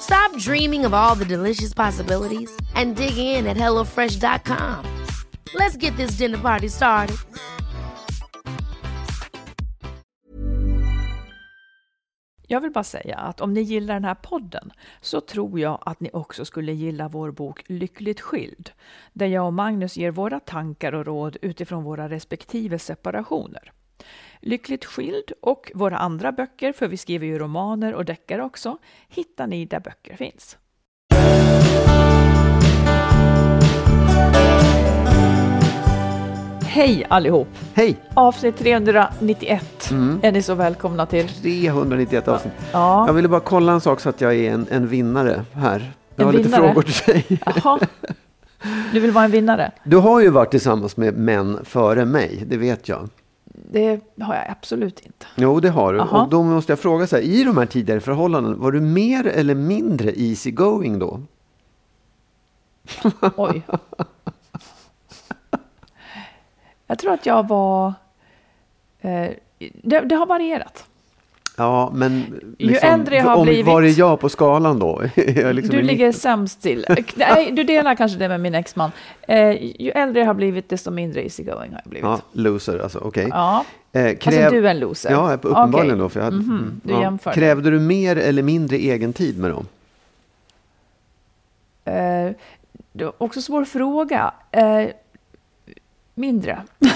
Stop dreaming of all the delicious possibilities and dig in at HelloFresh.com. Let's get this dinner party started. Jag vill bara säga att om ni gillar den här podden så tror jag att ni också skulle gilla vår bok Lyckligt skild, där jag och Magnus ger våra tankar och råd utifrån våra respektive separationer. Lyckligt skild och våra andra böcker, för vi skriver ju romaner och deckare också, hittar ni där böcker finns. Hej allihop! Hej! Avsnitt 391 är ni så välkomna till. 391 avsnitt. Ja. Jag ville bara kolla en sak så att jag är en, en vinnare här. Jag En har lite vinnare? frågor till dig. Jaha. Du vill vara en vinnare? Du har ju varit tillsammans med män före mig, det vet jag. Det har jag absolut inte. Jo, det har du. Aha. Och då måste jag fråga så här, i de här tidigare förhållanden, var du mer eller mindre easy going då? Oj. Jag tror att jag var... Eh, det, det har varierat. Ja, men... Ju äldre jag har om, blivit- Var är jag på skalan då? Liksom Du ligger sämst till. Nej, du delar kanske det med min exman. Eh, ju äldre jag har blivit, desto mindre easygoing har jag blivit. Ja, loser alltså, okej. Ja. Eh, Alltså kräv- du är en loser? Ja, uppenbarligen Okej. då. För jag hade, Mhm, mm, du ja. jämför. Krävde du mer eller mindre egen tid med dem? Eh, det är också svår fråga. Eh, mindre. Ja,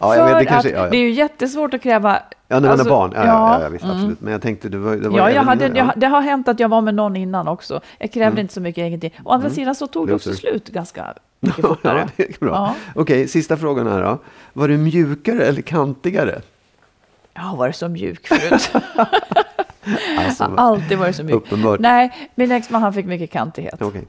jag vet, det kanske... att Ja, det är ja. ju jättesvårt att kräva... ja när man alltså, har barn. Ja, ja, ja, ja visst, mm. absolut. Men jag tänkte, du var, det var Ja, jag hade, innan, jag, ja. det har hänt att jag var med någon innan också. Jag krävde Mm. inte så mycket egen tid. Å andra sidan så tog det också Loser. slut ganska mycket fortare. Ja, det är bra. Ja. Okej, sista frågan här då. Var du mjukare eller kantigare? Jag har varit så mjuk förut. Alltså, har alltid varit så mjuk. uppenbart. Nej, min exman han fick mycket kantighet. Okej.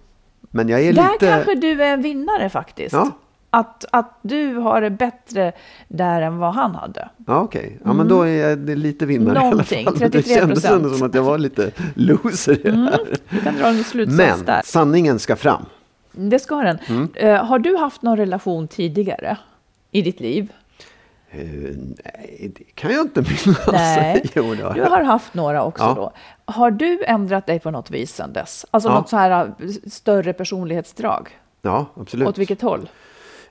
Men jag är Där lite... kanske du är en vinnare faktiskt. Ja. Att, att du har det bättre där än vad han hade. Ja, okej. Ja, men då är jag det lite vinnare Mm. Någonting, i alla fall. Det 33%. kändes ändå som att jag var lite loser i det här. Du kan dra en slutsats Men där. sanningen ska fram. Det ska den. Mm. Eh, har du haft någon relation tidigare i ditt liv? Eh, nej, det kan jag inte minnas. Nej, jo, du har haft några också Ja. då. Har du ändrat dig på något vis sedan dess? Alltså Ja. något så här eh, större personlighetsdrag? Ja, absolut. Åt vilket håll?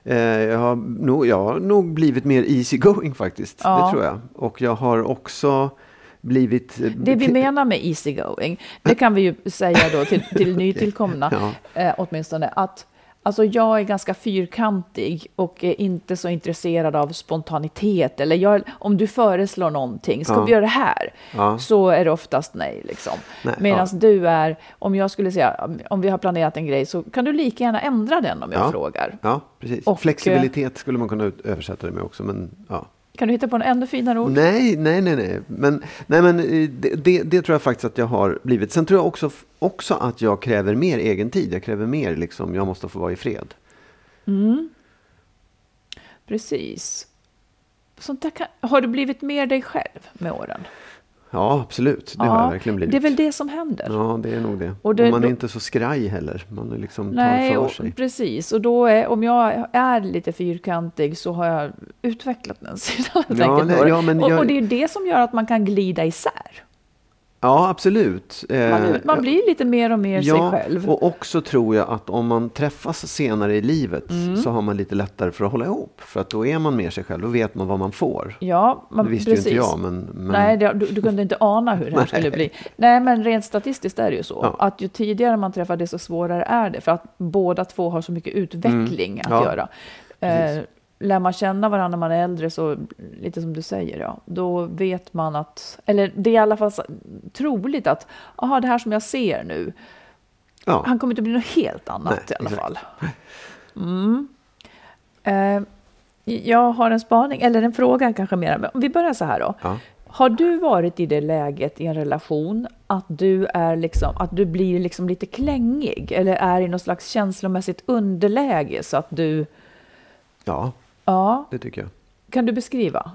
Eh, jag, har nog, jag har nog blivit mer easy going faktiskt. Ja. Det tror jag. Och jag har också blivit... eh, Det vi menar med easygoing, det kan vi ju säga då till, till nytillkomna Ja. eh, åtminstone, att alltså jag är ganska fyrkantig och är inte så intresserad av spontanitet. Eller jag, om du föreslår någonting, ska Ja. vi göra det här? Ja. Så är det oftast nej. Liksom. Nej, Medan ja. du är, om jag skulle säga, om vi har planerat en grej så kan du lika gärna ändra den om jag Ja. frågar. Ja, precis. Och, Flexibilitet skulle man kunna översätta det med också. Men, ja. Kan du hitta på en ännu finare ord? Nej, nej, nej, nej. Men, nej, men eh, det, det, det tror jag faktiskt att jag har blivit. Sen tror jag också, också att jag kräver mer egen tid. Jag kräver mer, liksom, jag måste få vara i fred. Precis. Sånt där kan, har du blivit mer dig själv med åren? Ja, absolut. Det har jag verkligen blivit. Det är väl det som händer. Ja, det är nog det. Och Och det- man är då- inte så skraj heller. Man är liksom Nej, tar för och, sig. precis. Och då är, om jag är lite fyrkantig så har jag utvecklat den sidan. Ja, nej, ja, men och, jag- och det är det som gör att man kan glida isär. Ja, absolut. Man, Eh, man blir lite mer och mer sig själv. och också tror jag att om man träffas senare i livet Mm. så har man lite lättare för att hålla ihop. För att då är man mer sig själv, då vet man vad man får. Ja, man, det visste precis. ju inte jag, men... men Nej, det, du, du kunde inte ana hur det här skulle bli. Nej, men rent statistiskt är det ju så. Ja. Att ju tidigare man träffar, desto svårare är det. För att båda två har så mycket utveckling att Mm. Ja, göra. precis. Lär man känna varandra när man är äldre, så lite som du säger, ja, då vet man att, eller det är i alla fall troligt att, aha, det här som jag ser nu, Ja. han kommer inte bli något helt annat Nej, i alla exakt. fall. Mm. Eh, jag har en spaning, eller en fråga kanske mer. Men vi börjar så här då. Ja. Har du varit i det läget i en relation att du, är liksom, att du blir liksom lite klängig eller är i något slags känslomässigt underläge så att du... ja, Ja, det tycker jag. kan du beskriva?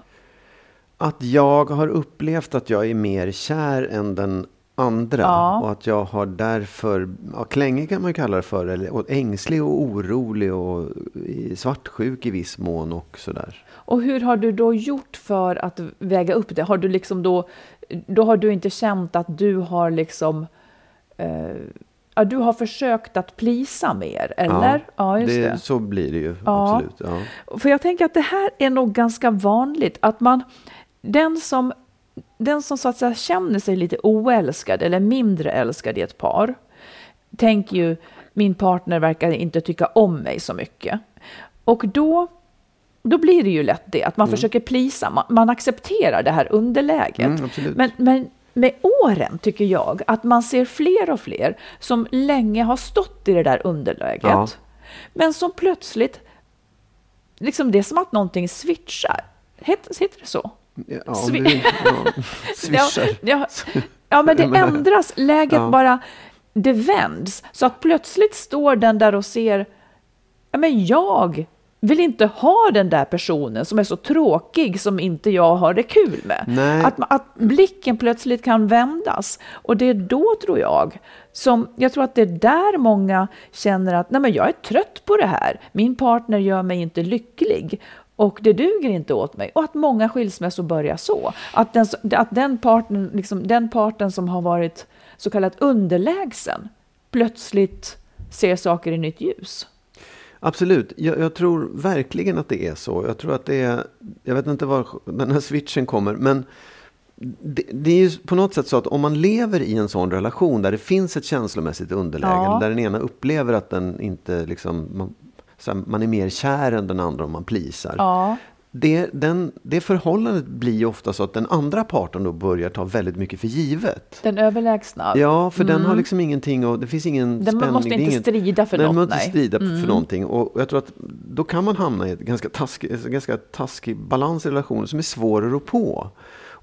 Att jag har upplevt att jag är mer kär än den andra. Ja. Och att jag har därför, ja, klängig kan man ju kalla det för, eller, och ängslig och orolig och i- svartsjuk i viss mån och sådär. Och hur har du då gjort för att väga upp det? Har du liksom då, då har du inte känt att du har liksom... Eh, ja, du har försökt att plisa mer, eller? Ja, just det. Så blir det ju, Ja. absolut. Ja. För jag tänker att det här är nog ganska vanligt, att man, den som, den som så att säga känner sig lite oälskad eller mindre älskad i ett par, tänker ju, min partner verkar inte tycka om mig så mycket. Och då, då blir det ju lätt det, att man försöker plisa, man, man accepterar det här underläget. Mm, absolut. Men, men med åren tycker jag att man ser fler och fler som länge har stått i det där underläget. Ja. Men som plötsligt, liksom det är som att någonting switchar. Heter, heter det så? Ja, du vill, ja, swishar. Ja, ja, ja, men det ändras, läget Ja. bara, det vänds. Så att plötsligt står den där och ser, ja men jag vill inte ha den där personen som är så tråkig som inte jag har det kul med. Nej. Att, att blicken plötsligt kan vändas. Och det är då tror jag, som, jag tror att det är där många känner att nej men jag är trött på det här, min partner gör mig inte lycklig. Och det duger inte åt mig. Och att många skilsmässor börjar så. Att den, att den, parten, liksom, den parten som har varit så kallat underlägsen plötsligt ser saker i nytt ljus. Absolut, jag, jag tror verkligen att det är så. Jag tror att det är, jag vet inte var den här switchen kommer, men det, det är ju på något sätt så att om man lever i en sån relation där det finns ett känslomässigt underläge, Ja. där den ena upplever att den inte liksom, man, här, man är mer kär än den andra om man plisar. Ja, Det, den, det förhållandet blir ju ofta så att den andra parten då börjar ta väldigt mycket för givet. den överlägsna. Ja, för den har liksom ingenting och det finns ingen Den spänning. måste det är inte inget, strida för nej, något, Man måste nej. strida för någonting. Och jag tror att då kan man hamna i ett ganska taskig, en ganska taskig balans i relationen som är svår att rå på.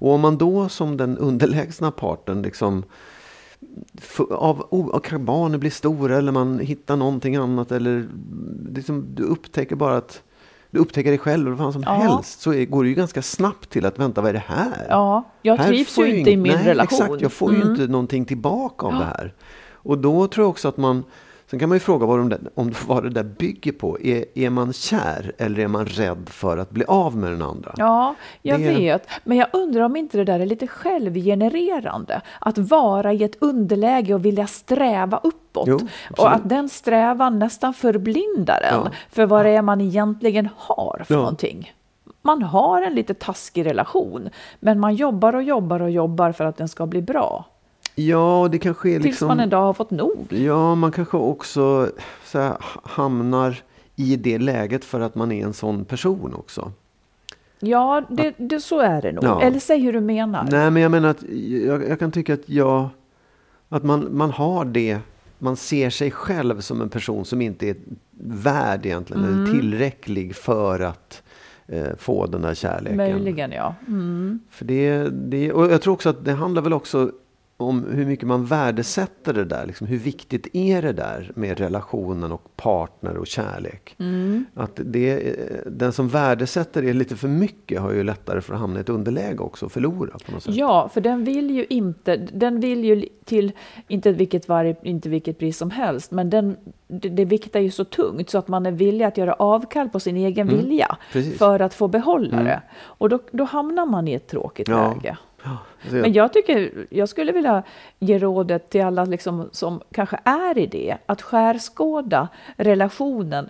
Och om man då som den underlägsna parten liksom av, av barnen blir stora eller man hittar någonting annat eller liksom, du upptäcker bara att du upptäcker dig själv eller vad som Ja. helst så går det ju ganska snabbt till att vänta vad är det här? Ja, jag Här trivs ju inte i min nej, relation. Exakt, jag får ju Mm. inte någonting tillbaka av det här. Och då tror jag också att man, sen kan man ju fråga vad, de där, om, vad det där bygger på. Är, är man kär eller är man rädd för att bli av med den andra? Ja, jag Det- vet. Men jag undrar om inte det där är lite självgenererande. Att vara i ett underläge och vilja sträva uppåt. Jo, och att den strävan nästan förblindar en Ja. för vad det är man egentligen har för Ja. någonting. Man har en lite taskig relation, men man jobbar och jobbar och jobbar för att den ska bli bra. Ja, det kanske är Tills liksom... man en dag har fått nog. Ja, man kanske också så här, hamnar i det läget för att man är en sån person också. Ja, det, det, så är det nog. Ja. Eller säg hur du menar. Nej, men jag menar att jag, jag kan tycka att jag... Att man, man har det... Man ser sig själv som en person som inte är värd egentligen, Mm. eller tillräcklig för att eh, få den där kärleken. Möjligen, ja. Mm. För det, det, och jag tror också att det handlar väl också om hur mycket man värdesätter det där. Liksom, hur viktigt är det där med relationen och partner och kärlek? Mm. Att det, den som värdesätter det lite för mycket har ju lättare för att hamna i ett underläge också och förlora på något sätt. Ja, för den vill ju inte, den vill ju till, inte vilket, varje, inte vilket pris som helst, men den, det, det viktar ju så tungt så att man är villig att göra avkall på sin egen vilja Mm, precis. för att få behålla det. Och då, då hamnar man i ett tråkigt Ja. läge. Men jag tycker, jag skulle vilja ge rådet till alla liksom som kanske är i det, att skärskåda relationen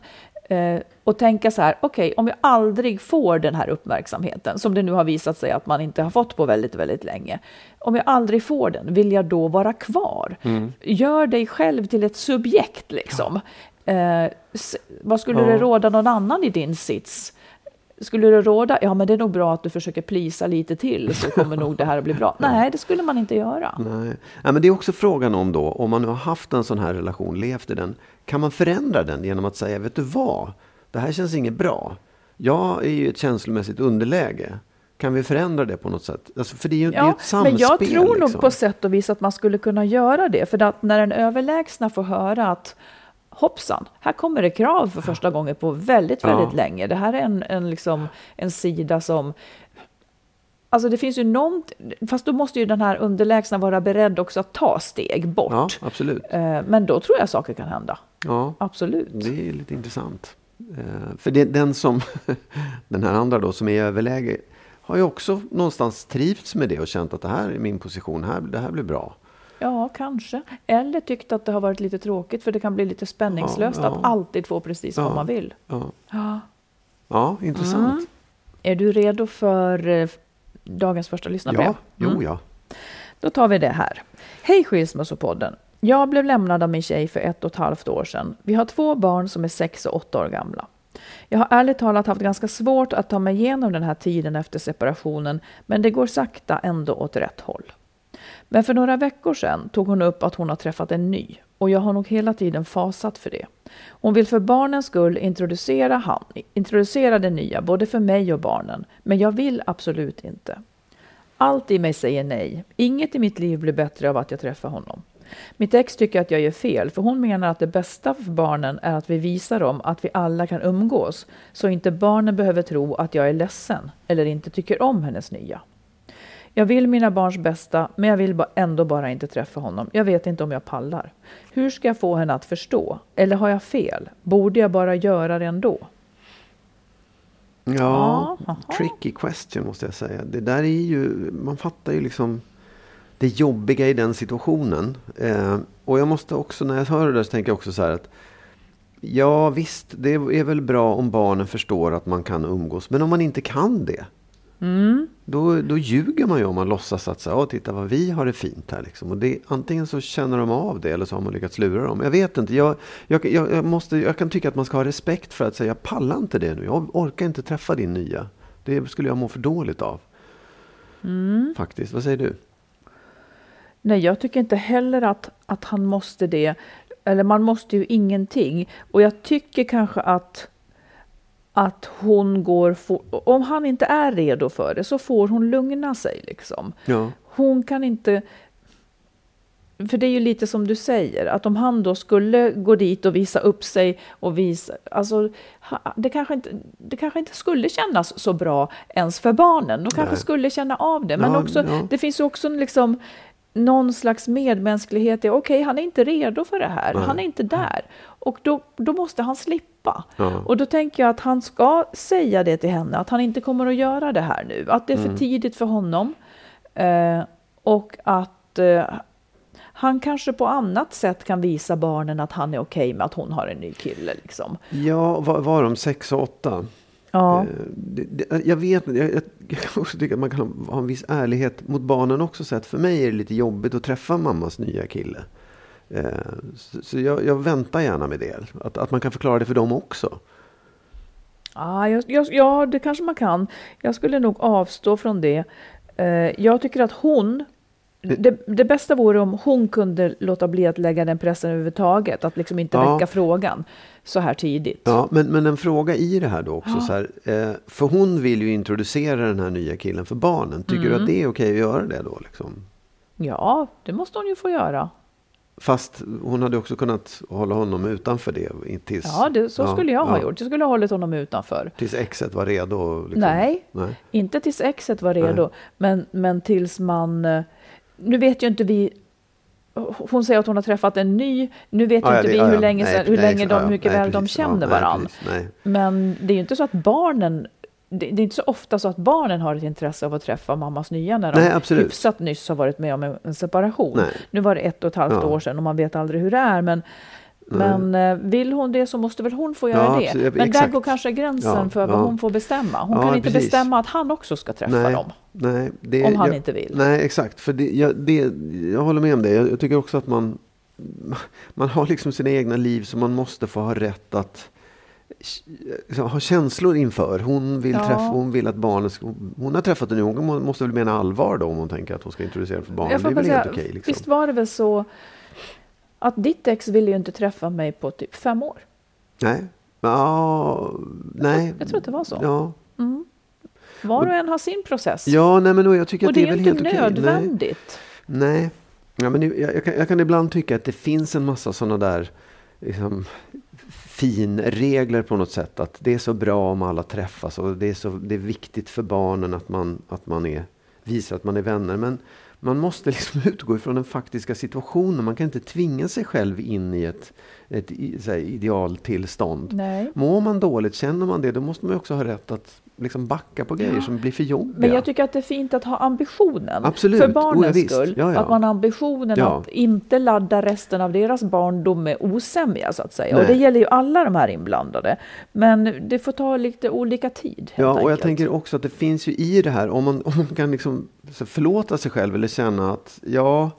eh, och tänka så här, okej, om jag aldrig får den här uppmärksamheten, som det nu har visat sig att man inte har fått på väldigt, väldigt länge. Om jag aldrig får den, vill jag då vara kvar? Gör dig själv till ett subjekt liksom. Eh, s- vad skulle Ja. det råda någon annan i din sits? Skulle det råda, ja men det är nog bra att du försöker plisa lite till så kommer nog det här att bli bra. Nej, det skulle man inte göra. Nej. Ja, men det är också frågan om då, om man nu har haft en sån här relation, levt i den, kan man förändra den genom att säga, vet du vad, det här känns inget bra. Jag är ju i ett känslomässigt underläge. Kan vi förändra det på något sätt? Alltså, för det är ju, ja, det är ett samspel. Men jag tror nog liksom. på sätt och vis att man skulle kunna göra det. För att när den överlägsna får höra att hoppsan, här kommer det krav för första gången på väldigt, väldigt Ja. länge. Det här är en, en, liksom, en sida som... Alltså det finns ju något, fast då måste ju den här underlägsna vara beredd också att ta steg bort. Ja, absolut. Eh, Men då tror jag saker kan hända. Ja, Absolut. det är lite intressant. Eh, För det, den som, den här andra då, som är i överläge, har ju också någonstans trivts med det och känt att det här är min position, här, det här blir bra. Ja, kanske. Eller tyckt att det har varit lite tråkigt för det kan bli lite spänningslöst Ja, ja. att alltid få precis vad man vill. Ja, Ja. ja intressant. Mm. Är du redo för eh, dagens första lyssnarbrev? Ja, jo Mm. ja. Då tar vi det här. Hej Skilsmässopodden! Jag blev lämnad av min tjej för ett och ett halvt år sedan. Vi har två barn som är sex och åtta år gamla. Jag har ärligt talat haft ganska svårt att ta mig igenom den här tiden efter separationen, men det går sakta ändå åt rätt håll. Men för några veckor sedan tog hon upp att hon har träffat en ny och jag har nog hela tiden fasat för det. Hon vill för barnens skull introducera, han, introducera det nya, både för mig och barnen, men jag vill absolut inte. Allt i mig säger nej. Inget i mitt liv blir bättre av att jag träffar honom. Mitt ex tycker att jag gör fel, för hon menar att det bästa för barnen är att vi visar dem att vi alla kan umgås, så inte barnen behöver tro att jag är ledsen eller inte tycker om hennes nya. Jag vill mina barns bästa, men jag vill ändå bara inte träffa honom. Jag vet inte om jag pallar. Hur ska jag få henne att förstå? Eller har jag fel? Borde jag bara göra det ändå? Ja, Ja, tricky question måste jag säga. Det där är ju, man fattar ju liksom det jobbiga i den situationen. Eh, och jag måste också, när jag hör det där så tänker jag också så här att Ja visst, det är väl bra om barnen förstår att man kan umgås. Men om man inte kan det. Då, då ljuger man ju om man låtsas att så, här, "Åh, titta vad vi har det fint här. Liksom. Och det, antingen så känner de av det eller så har man lyckats lura dem. Jag vet inte. Jag, jag, jag, jag, måste, jag kan tycka att man ska ha respekt för att säga jag pallar inte det nu. Jag orkar inte träffa din nya. Det skulle jag må för dåligt av. Faktiskt. Vad säger du? Nej, jag tycker inte heller att, att han måste det. Eller man måste ju ingenting. Och jag tycker kanske att, att hon går... For, om han inte är redo för det så får hon lugna sig. liksom. Ja. Hon kan inte... För det är ju lite som du säger, att om han då skulle gå dit och visa upp sig och visa... Alltså, det kanske inte, det kanske inte skulle kännas så bra ens för barnen. De kanske Nej. skulle känna av det. Men Ja, också, ja. det finns ju också liksom någon slags medmänsklighet i, okej, han är inte redo för det här. Nej. Han är inte där. Och då, då måste han slippa. Ja. Och då tänker jag att han ska säga det till henne, att han inte kommer att göra det här nu. Att det är för Mm. tidigt för honom. Eh, och att eh, han kanske på annat sätt kan visa barnen att han är okej med att hon har en ny kille. Liksom. Ja, var, var de sex och åtta? Ja. Eh, jag vet jag, jag, jag kan också tycka att man kan ha en viss ärlighet mot barnen också. Så att för mig är det lite jobbigt att träffa mammas nya kille. Eh, så jag, jag väntar gärna med det. Att, att man kan förklara det för dem också. Ja, jag, jag, ja, det kanske man kan. Jag skulle nog avstå från det. Eh, jag tycker att hon... Det, det bästa vore om hon kunde låta bli att lägga den pressen överhuvudtaget. Att liksom inte Ja. väcka frågan så här tidigt. Ja, men, men en fråga i det här då också. Ja. Så här, eh, för hon vill ju introducera den här nya killen för barnen. Tycker Mm. du att det är okej att göra det då? Liksom? Ja, det måste hon ju få göra. Fast hon hade också kunnat hålla honom utanför det. Tills, Ja, det, så ja, skulle jag ha ja, gjort. Jag skulle ha hållit honom utanför. Tills exet var redo. Liksom. Nej. Nej. Inte tills exet var redo, men, men tills man... eh, Nu vet ju inte vi... Hon säger att hon har träffat en ny. Nu vet ju ja, inte det- vi hur ja. länge, Nej, hur nej, länge ja, de, mycket nej, väl de precis. känner Ja, nej. Nej. Men det är ju inte så att barnen... Det, det är inte så ofta så att barnen har ett intresse av att träffa mammas nya när de Nej, absolut. hyfsat nyss har varit med om en, en separation. Nej. Nu var det ett och ett halvt Ja. år sedan och man vet aldrig hur det är. Men, men eh, vill hon det så måste väl hon få göra Ja, det. absolut. Men där Exakt. går kanske gränsen Ja, för vad hon får bestämma. Hon kan inte precis. bestämma att han också ska träffa Nej, dem. nej, det, Om han jag, inte vill. Nej, exakt. För det, jag, det, jag håller med om det. Jag, jag tycker också att man, man har liksom sina egna liv så man måste få ha rätt att liksom, ha känslor inför. Hon vill, Ja. träffa, hon vill att barnet ska, Hon har träffat en hon må- måste väl mena allvar då om hon tänker att hon ska introducera för barn. Jag Det är väl helt säga, okej. liksom. Visst var det väl så att ditt ex ville ju inte träffa mig på typ fem år? Nej. Ja, nej. Jag tror att det var så. Ja, Mm. Var och en har sin process. ja nej, men då, jag tycker och att det det är är väl inte helt okej. Nej. nödvändigt. Nej, ja, men det- jag, jag, kan, jag kan ibland tycka att det finns en massa sådana där liksom, finregler på något sätt. Att det är så bra om alla träffas och det är, så, det är viktigt för barnen att man, att man är, visar att man är vänner. Men man måste liksom utgå ifrån den faktiska situationen. Man kan inte tvinga sig själv in i ett, ett så här, idealtillstånd. Nej. Mår man dåligt, känner man det, då måste man också ha rätt att liksom backa på grejer Ja. som blir för jobbiga. Men jag tycker att det är fint att ha ambitionen. Absolut. För Oh, ja, barnens skull. Ja. Att man har ambitionen att inte ladda resten av deras barndom med osämja så att säga. Och det gäller ju alla de här inblandade. Men det får ta lite olika tid. Ja, och jag enkelt. tänker också att det finns ju i det här, om man, om man kan liksom förlåta sig själv eller känna att ja,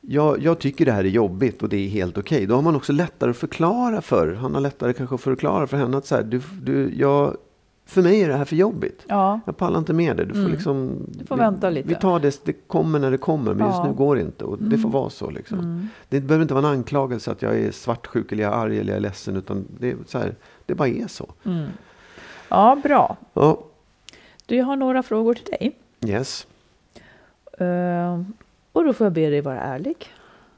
jag, jag tycker det här är jobbigt och det är helt okej. Då har man också lättare att förklara för, han har lättare kanske att förklara för henne att så här, du, du, jag, för mig är det här för jobbigt. Ja, Jag pallar inte med det. Du får Mm. liksom... Du får vänta lite. Vi tar det, det kommer när det kommer, men just Ja. nu går det inte. Och det får vara så liksom. mm. Det behöver inte vara en anklagelse att jag är svartsjuk eller jag är arg eller jag är ledsen. Utan det, är så här, det bara är så. Mm. ja bra. Ja, Du, jag har några frågor till dig. yes. Eh, och då får jag be dig vara ärlig.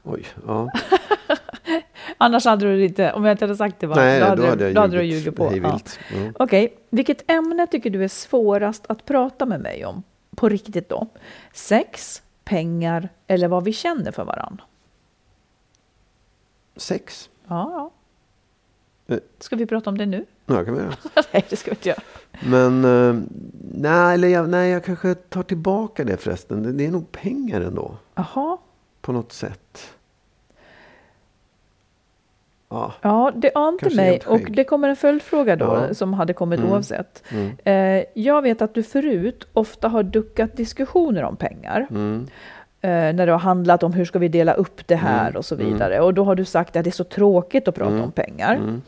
Oj, ja. Annars hade du inte, om jag inte hade sagt det, bara, Nej, då hade, då hade jag då hade du ljugit på. Ja. Ja. Okej, vilket ämne tycker du är svårast att prata med mig om? På riktigt då? Sex, pengar eller vad vi känner för varann? Sex. Ja, Eh. ja. Ska vi prata om det nu? Ja, kan vi göra. Nej, det ska vi inte göra. Men eh, nej, eller jag, nej, jag kanske tar tillbaka det förresten. Det, det är nog pengar ändå. Jaha, På något sätt. Ja. ja, det ante mig och det kommer en följdfråga då Ja. som hade kommit Mm. oavsett. Mm. Eh, jag vet att du förut ofta har duckat diskussioner om pengar. Mm. eh, när det har handlat om hur ska vi dela upp det här Mm, och så mm. vidare. Och då har du sagt att det är så tråkigt att prata Mm, om pengar.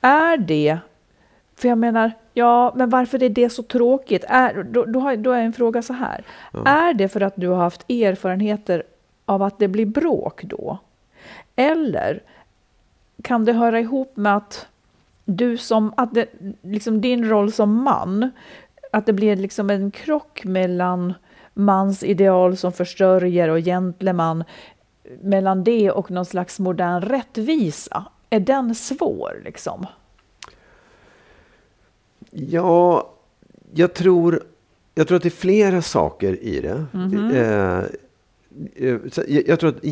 Mm. Är det, för jag menar, ja, men varför är det så tråkigt? Är, då, då, har, då är en fråga så här. Ja. Är det för att du har haft erfarenheter av att det blir bråk då? Eller kan det höra ihop med att du som, att det, liksom din roll som man, att det blir liksom en krock mellan mans ideal som försörjer och gentleman, mellan det och någon slags modern rättvisa. Är den svår liksom? Ja, jag tror, jag tror att det är flera saker i det. Mhm. Eh, eh, så jag, jag tror att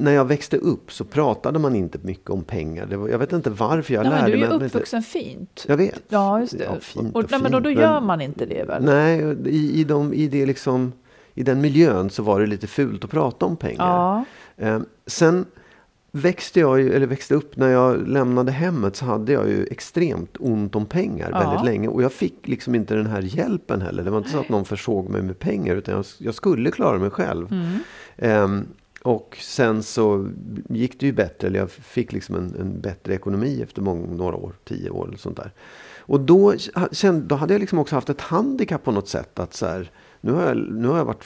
när jag växte upp så pratade man inte mycket om pengar. Jag vet inte varför jag Nej, men lärde du är mig. ju man inte- uppvuxen fint. Jag vet. Ja, just det. Ja, fint och, och nej, men då, då gör men- man inte det väl? Nej, i, i, de, i, det liksom, i den miljön så var det lite fult att prata om pengar. Ja. Eh, sen växte jag ju, eller växte upp när jag lämnade hemmet så hade jag ju extremt ont om pengar Ja. väldigt länge. Och jag fick liksom inte den här hjälpen heller. Det var inte så att någon försåg mig med pengar utan jag, jag skulle klara mig själv. Mm. Ehm, och sen så gick det ju bättre, eller jag fick liksom en, en bättre ekonomi efter många, några år, tio år eller sånt där. Och då, då hade jag liksom också haft ett handikapp på något sätt. att så här, nu har jag, nu har jag varit,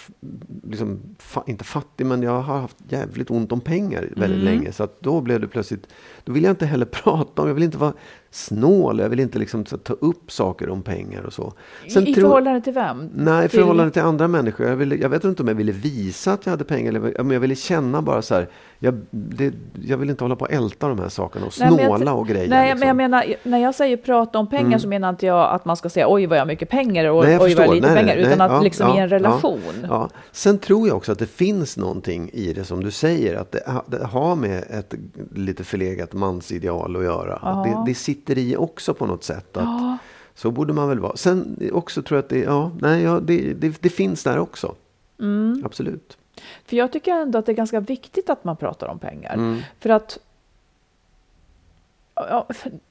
liksom, fa, inte fattig, men jag har haft jävligt ont om pengar väldigt Mm. länge. Så att då blev det plötsligt, då vill jag inte heller prata om, jag vill inte vara snål, jag vill inte liksom ta upp saker om pengar och så. Sen I tror- förhållande till vem? Nej, i Till- förhållande till andra människor. Jag, ville, jag vet inte om jag ville visa att jag hade pengar. Eller, men jag ville känna bara så här. Jag, det, jag vill inte hålla på och älta de här sakerna och Nej, men jag snåla och grejer. Nej, liksom. men jag menar, när jag säger prata om pengar Mm. så menar inte jag att man ska säga oj vad jag har mycket pengar och Nej, oj vad jag har lite Nej, pengar, nej, utan nej, att ja, liksom ja, i en relation. Ja. Sen tror jag också att det finns någonting i det som du säger. Att det, det har med ett lite förlegat mansideal att göra. Att det, det sitter i också på något sätt. Att Ja. Så borde man väl vara. Sen också tror jag att det, ja, nej, ja, det, det, det finns där också. Mm. Absolut. För jag tycker ändå att det är ganska viktigt att man pratar om pengar. Mm. För att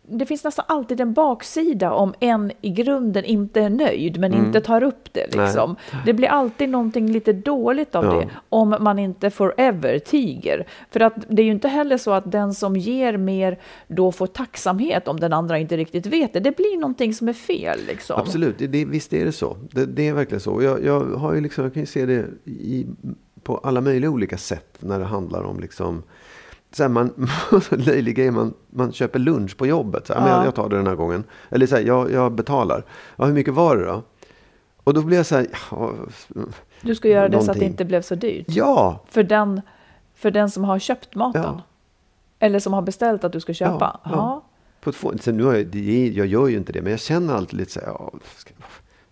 det finns nästan alltid en baksida om en i grunden inte är nöjd men Mm. inte tar upp det. Liksom. Det blir alltid någonting lite dåligt av Ja. det om man inte forever tiger. För att det är ju inte heller så att den som ger mer då får tacksamhet om den andra inte riktigt vet det. Det blir någonting som är fel. Liksom. Absolut, det, visst är det så. Det, det är verkligen så. Jag, jag, har ju liksom, jag kan ju se det i, på alla möjliga olika sätt när det handlar om liksom så här, man, löjlig grej, man, man köper lunch på jobbet. Så här, men Ja. jag, jag tar det den här gången. Eller så här, jag, jag betalar. Ja, hur mycket var det då? Och då blir jag så här, ja, Du ska göra det så att det Någonting. inte blev så dyrt. ja, För, den, för den som har köpt maten. Ja. Eller som har beställt att du ska köpa. Ja, på sen nu har jag, det, jag gör ju inte det, men jag känner alltid lite så här, ja, ska,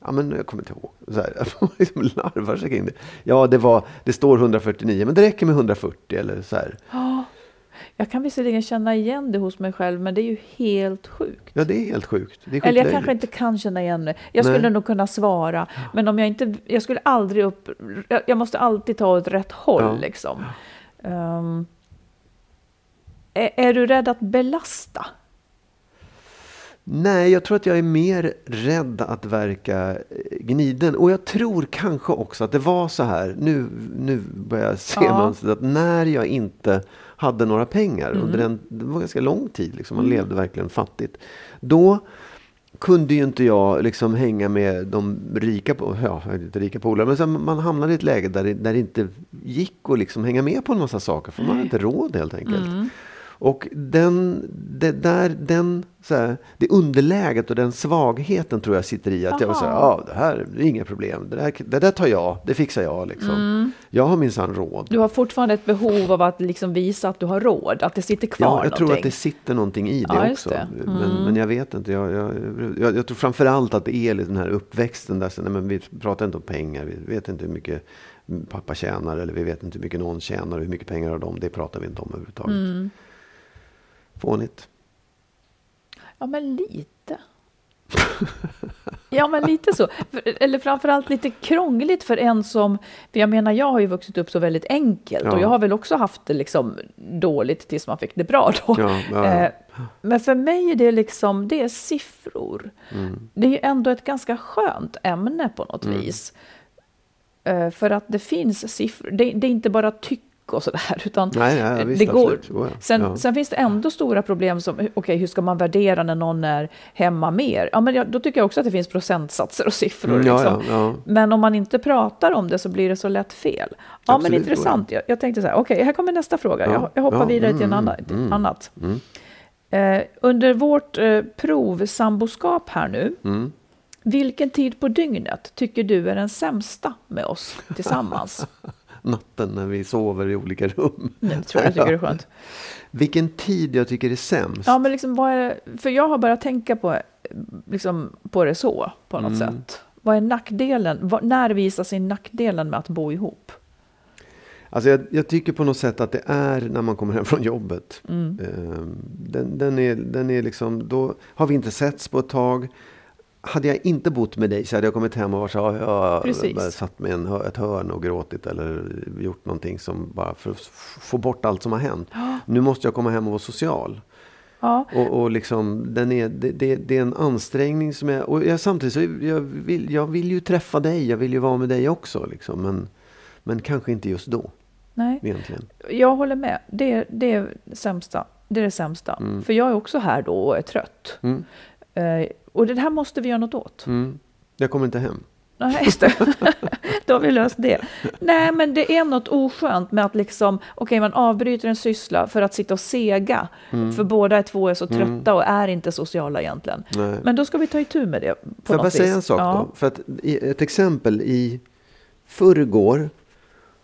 ja men jag kommer inte ihåg. Så här, jag liksom larvar sig kring det. Ja, det, var, det står 149, men det räcker med 140 eller så här. Jag kan visserligen känna igen det hos mig själv, men det är ju helt sjukt. Ja, det är helt sjukt. Är Eller jag kanske inte kan känna igen det. Jag Nej. skulle nog kunna svara, men om jag inte... Jag skulle aldrig upp... Jag, jag måste alltid ta åt rätt håll, Ja. liksom. Ehm, är, är du rädd att belasta? Nej, jag tror att jag är mer rädd att verka eh, gniden. Och jag tror kanske också att det var så här, nu, nu börjar jag se Ja. mönstret, att när jag inte hade några pengar Mm. under en, det var ganska lång tid, liksom, man levde verkligen fattigt. Då kunde ju inte jag liksom hänga med de rika, ja, inte rika polare, men man hamnade i ett läge där det, där det inte gick att liksom hänga med på en massa saker, för man hade inte råd helt enkelt. Mm. Och den, det, där, den, så här, det underläget och den svagheten tror jag sitter i att jag vill säga, Aha. ja det här är inga problem, det där, det där tar jag, det fixar jag liksom. Jag har minsann råd. Mm. Du har fortfarande ett behov av att liksom visa att du har råd, att det sitter kvar Ja, jag tror någonting. att det sitter någonting i det Ja, också. det. Mm. Men, men jag vet inte. Jag, jag, jag, jag tror framförallt att det är den här uppväxten där, så, nej, men vi pratar inte om pengar, vi vet inte hur mycket pappa tjänar eller vi vet inte hur mycket någon tjänar och hur mycket pengar har de, det pratar vi inte om överhuvudtaget. Mm. Fånigt. Ja, men lite. Ja, men lite så. Eller framförallt lite krångligt för en som... För jag menar, jag har ju vuxit upp så väldigt enkelt Ja. och jag har väl också haft det liksom dåligt tills man fick det bra då. Ja, ja. Eh, Men för mig är det liksom, det är siffror. Mm. Det är ju ändå ett ganska skönt ämne på något Mm. vis. Eh, För att det finns siffror, det, det är inte bara tyck och sådär, utan Nej, ja, visst, det går. ja. Sen, Ja. sen finns det ändå stora problem som, okej, hur ska man värdera när någon är hemma mer? Ja, men jag, då tycker jag också att det finns procentsatser och siffror. Mm, liksom. ja. Men om man inte pratar om det så blir det så lätt fel. Ja, Absolut, men intressant. Jag, jag tänkte så här, okej, här kommer nästa fråga. Ja, Jag, jag hoppar vidare till en mm, annan, mm, annat. mm. Eh, under vårt eh, provsamboskap här nu, Mm. vilken tid på dygnet tycker du är den sämsta med oss tillsammans? Natten när vi sover i olika rum. Nu tror jag tycker det är skönt. Vilken tid jag tycker är sämst? Ja, men liksom, vad är, för jag har börjat tänka på, liksom, på det så, på något Mm. sätt. Vad är nackdelen? Vad, när visar sig nackdelen med att bo ihop? Alltså jag, jag tycker på något sätt att det är när man kommer hem från jobbet. Mm. Ehm, Den, den, är, den är liksom, då har vi inte setts på ett tag. Hade jag inte bott med dig så hade jag kommit hem och varit så jag har Precis. satt i en ett hörn och gråtit eller gjort någonting som bara för att få bort allt som har hänt. Nu måste jag komma hem och vara social. Ja, Och, och liksom, den är, det, det, det är en ansträngning som jag... Och jag, samtidigt så jag vill jag vill ju träffa dig, jag vill ju vara med dig också. Liksom, men, men kanske inte just då, nej. egentligen. Jag håller med. Det, det är det sämsta. Det är det sämsta. Mm. För jag är också här då och är trött. Mm, Eh, och det här måste vi göra något åt. mm. Jag kommer inte hem. Nej, just det. Då har vi löst det. Nej, men det är något oskönt med att liksom, okej, man avbryter en syssla för att sitta och sega. För båda är två är så trötta och är inte sociala egentligen. Nej. Men då ska vi ta itu med det. På Får jag bara säga vis. en sak ja. då? För att ett exempel i förrgår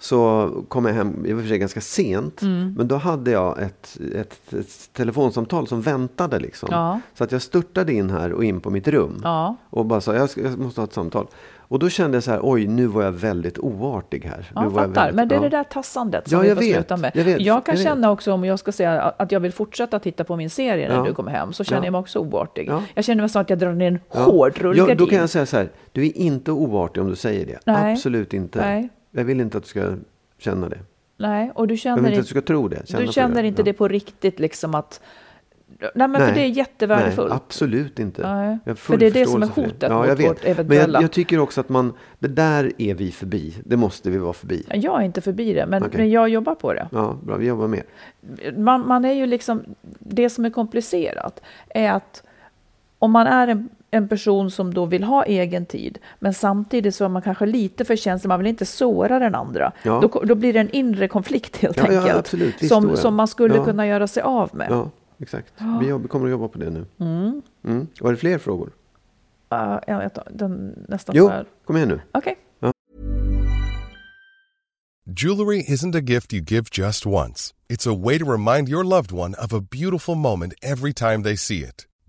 så kom jag hem, i och för sig ganska sent, Mm. men då hade jag ett, ett, ett telefonsamtal som väntade liksom. Ja. Så att jag störtade in här och in på mitt rum. Ja. Och bara sa, jag, ska, jag måste ha ett samtal. Och då kände jag så här, oj, nu var jag väldigt oartig här. Ja, nu jag var jag väldigt- Men det är det där tassandet som Ja, vi jag får vet. sluta med. Jag vet. kan Jag känna också om jag ska säga att jag vill fortsätta titta på min serie när du kommer hem, så känner Ja. jag mig också oartig. Ja. Jag känner mig som att jag drar ner en Ja. hård rullgardin. Ja, då kan jag säga så här, du är inte oartig om du säger det. Nej. Absolut inte. Nej. Jag vill inte att du ska känna det. Nej, och du Jag känner vill inte att du ska tro det. Känna Du känner det. inte ja. det på riktigt, liksom att Nej, men för det är jättevärdefullt. Nej, absolut inte. Nej, Jag för det är det som är hotet Ja, mot jag vet. vårt Men eventuella... jag, jag tycker också att man, det där är vi förbi. Det måste vi vara förbi. Jag är inte förbi det, men, Okej. men jag jobbar på det. Ja, bra, vi jobbar med. Man, man är ju liksom, det som är komplicerat är att om man är en, en person som då vill ha egen tid, men samtidigt så är man kanske lite för känslig, man vill inte såra den andra. Ja. Då, då blir det en inre konflikt helt Ja, ja, enkelt. absolut. Visst som, ja. som man skulle Ja. kunna göra sig av med. Ja, exakt. Vi jobb, kommer att jobba på det nu. Mm. Mm. Var det fler frågor? Uh, jag vet, den, nästan Jo, här. kom igen nu. Okej. Jewelry isn't a gift you give just once. It's a way to remind your loved one of a beautiful moment every time they see it.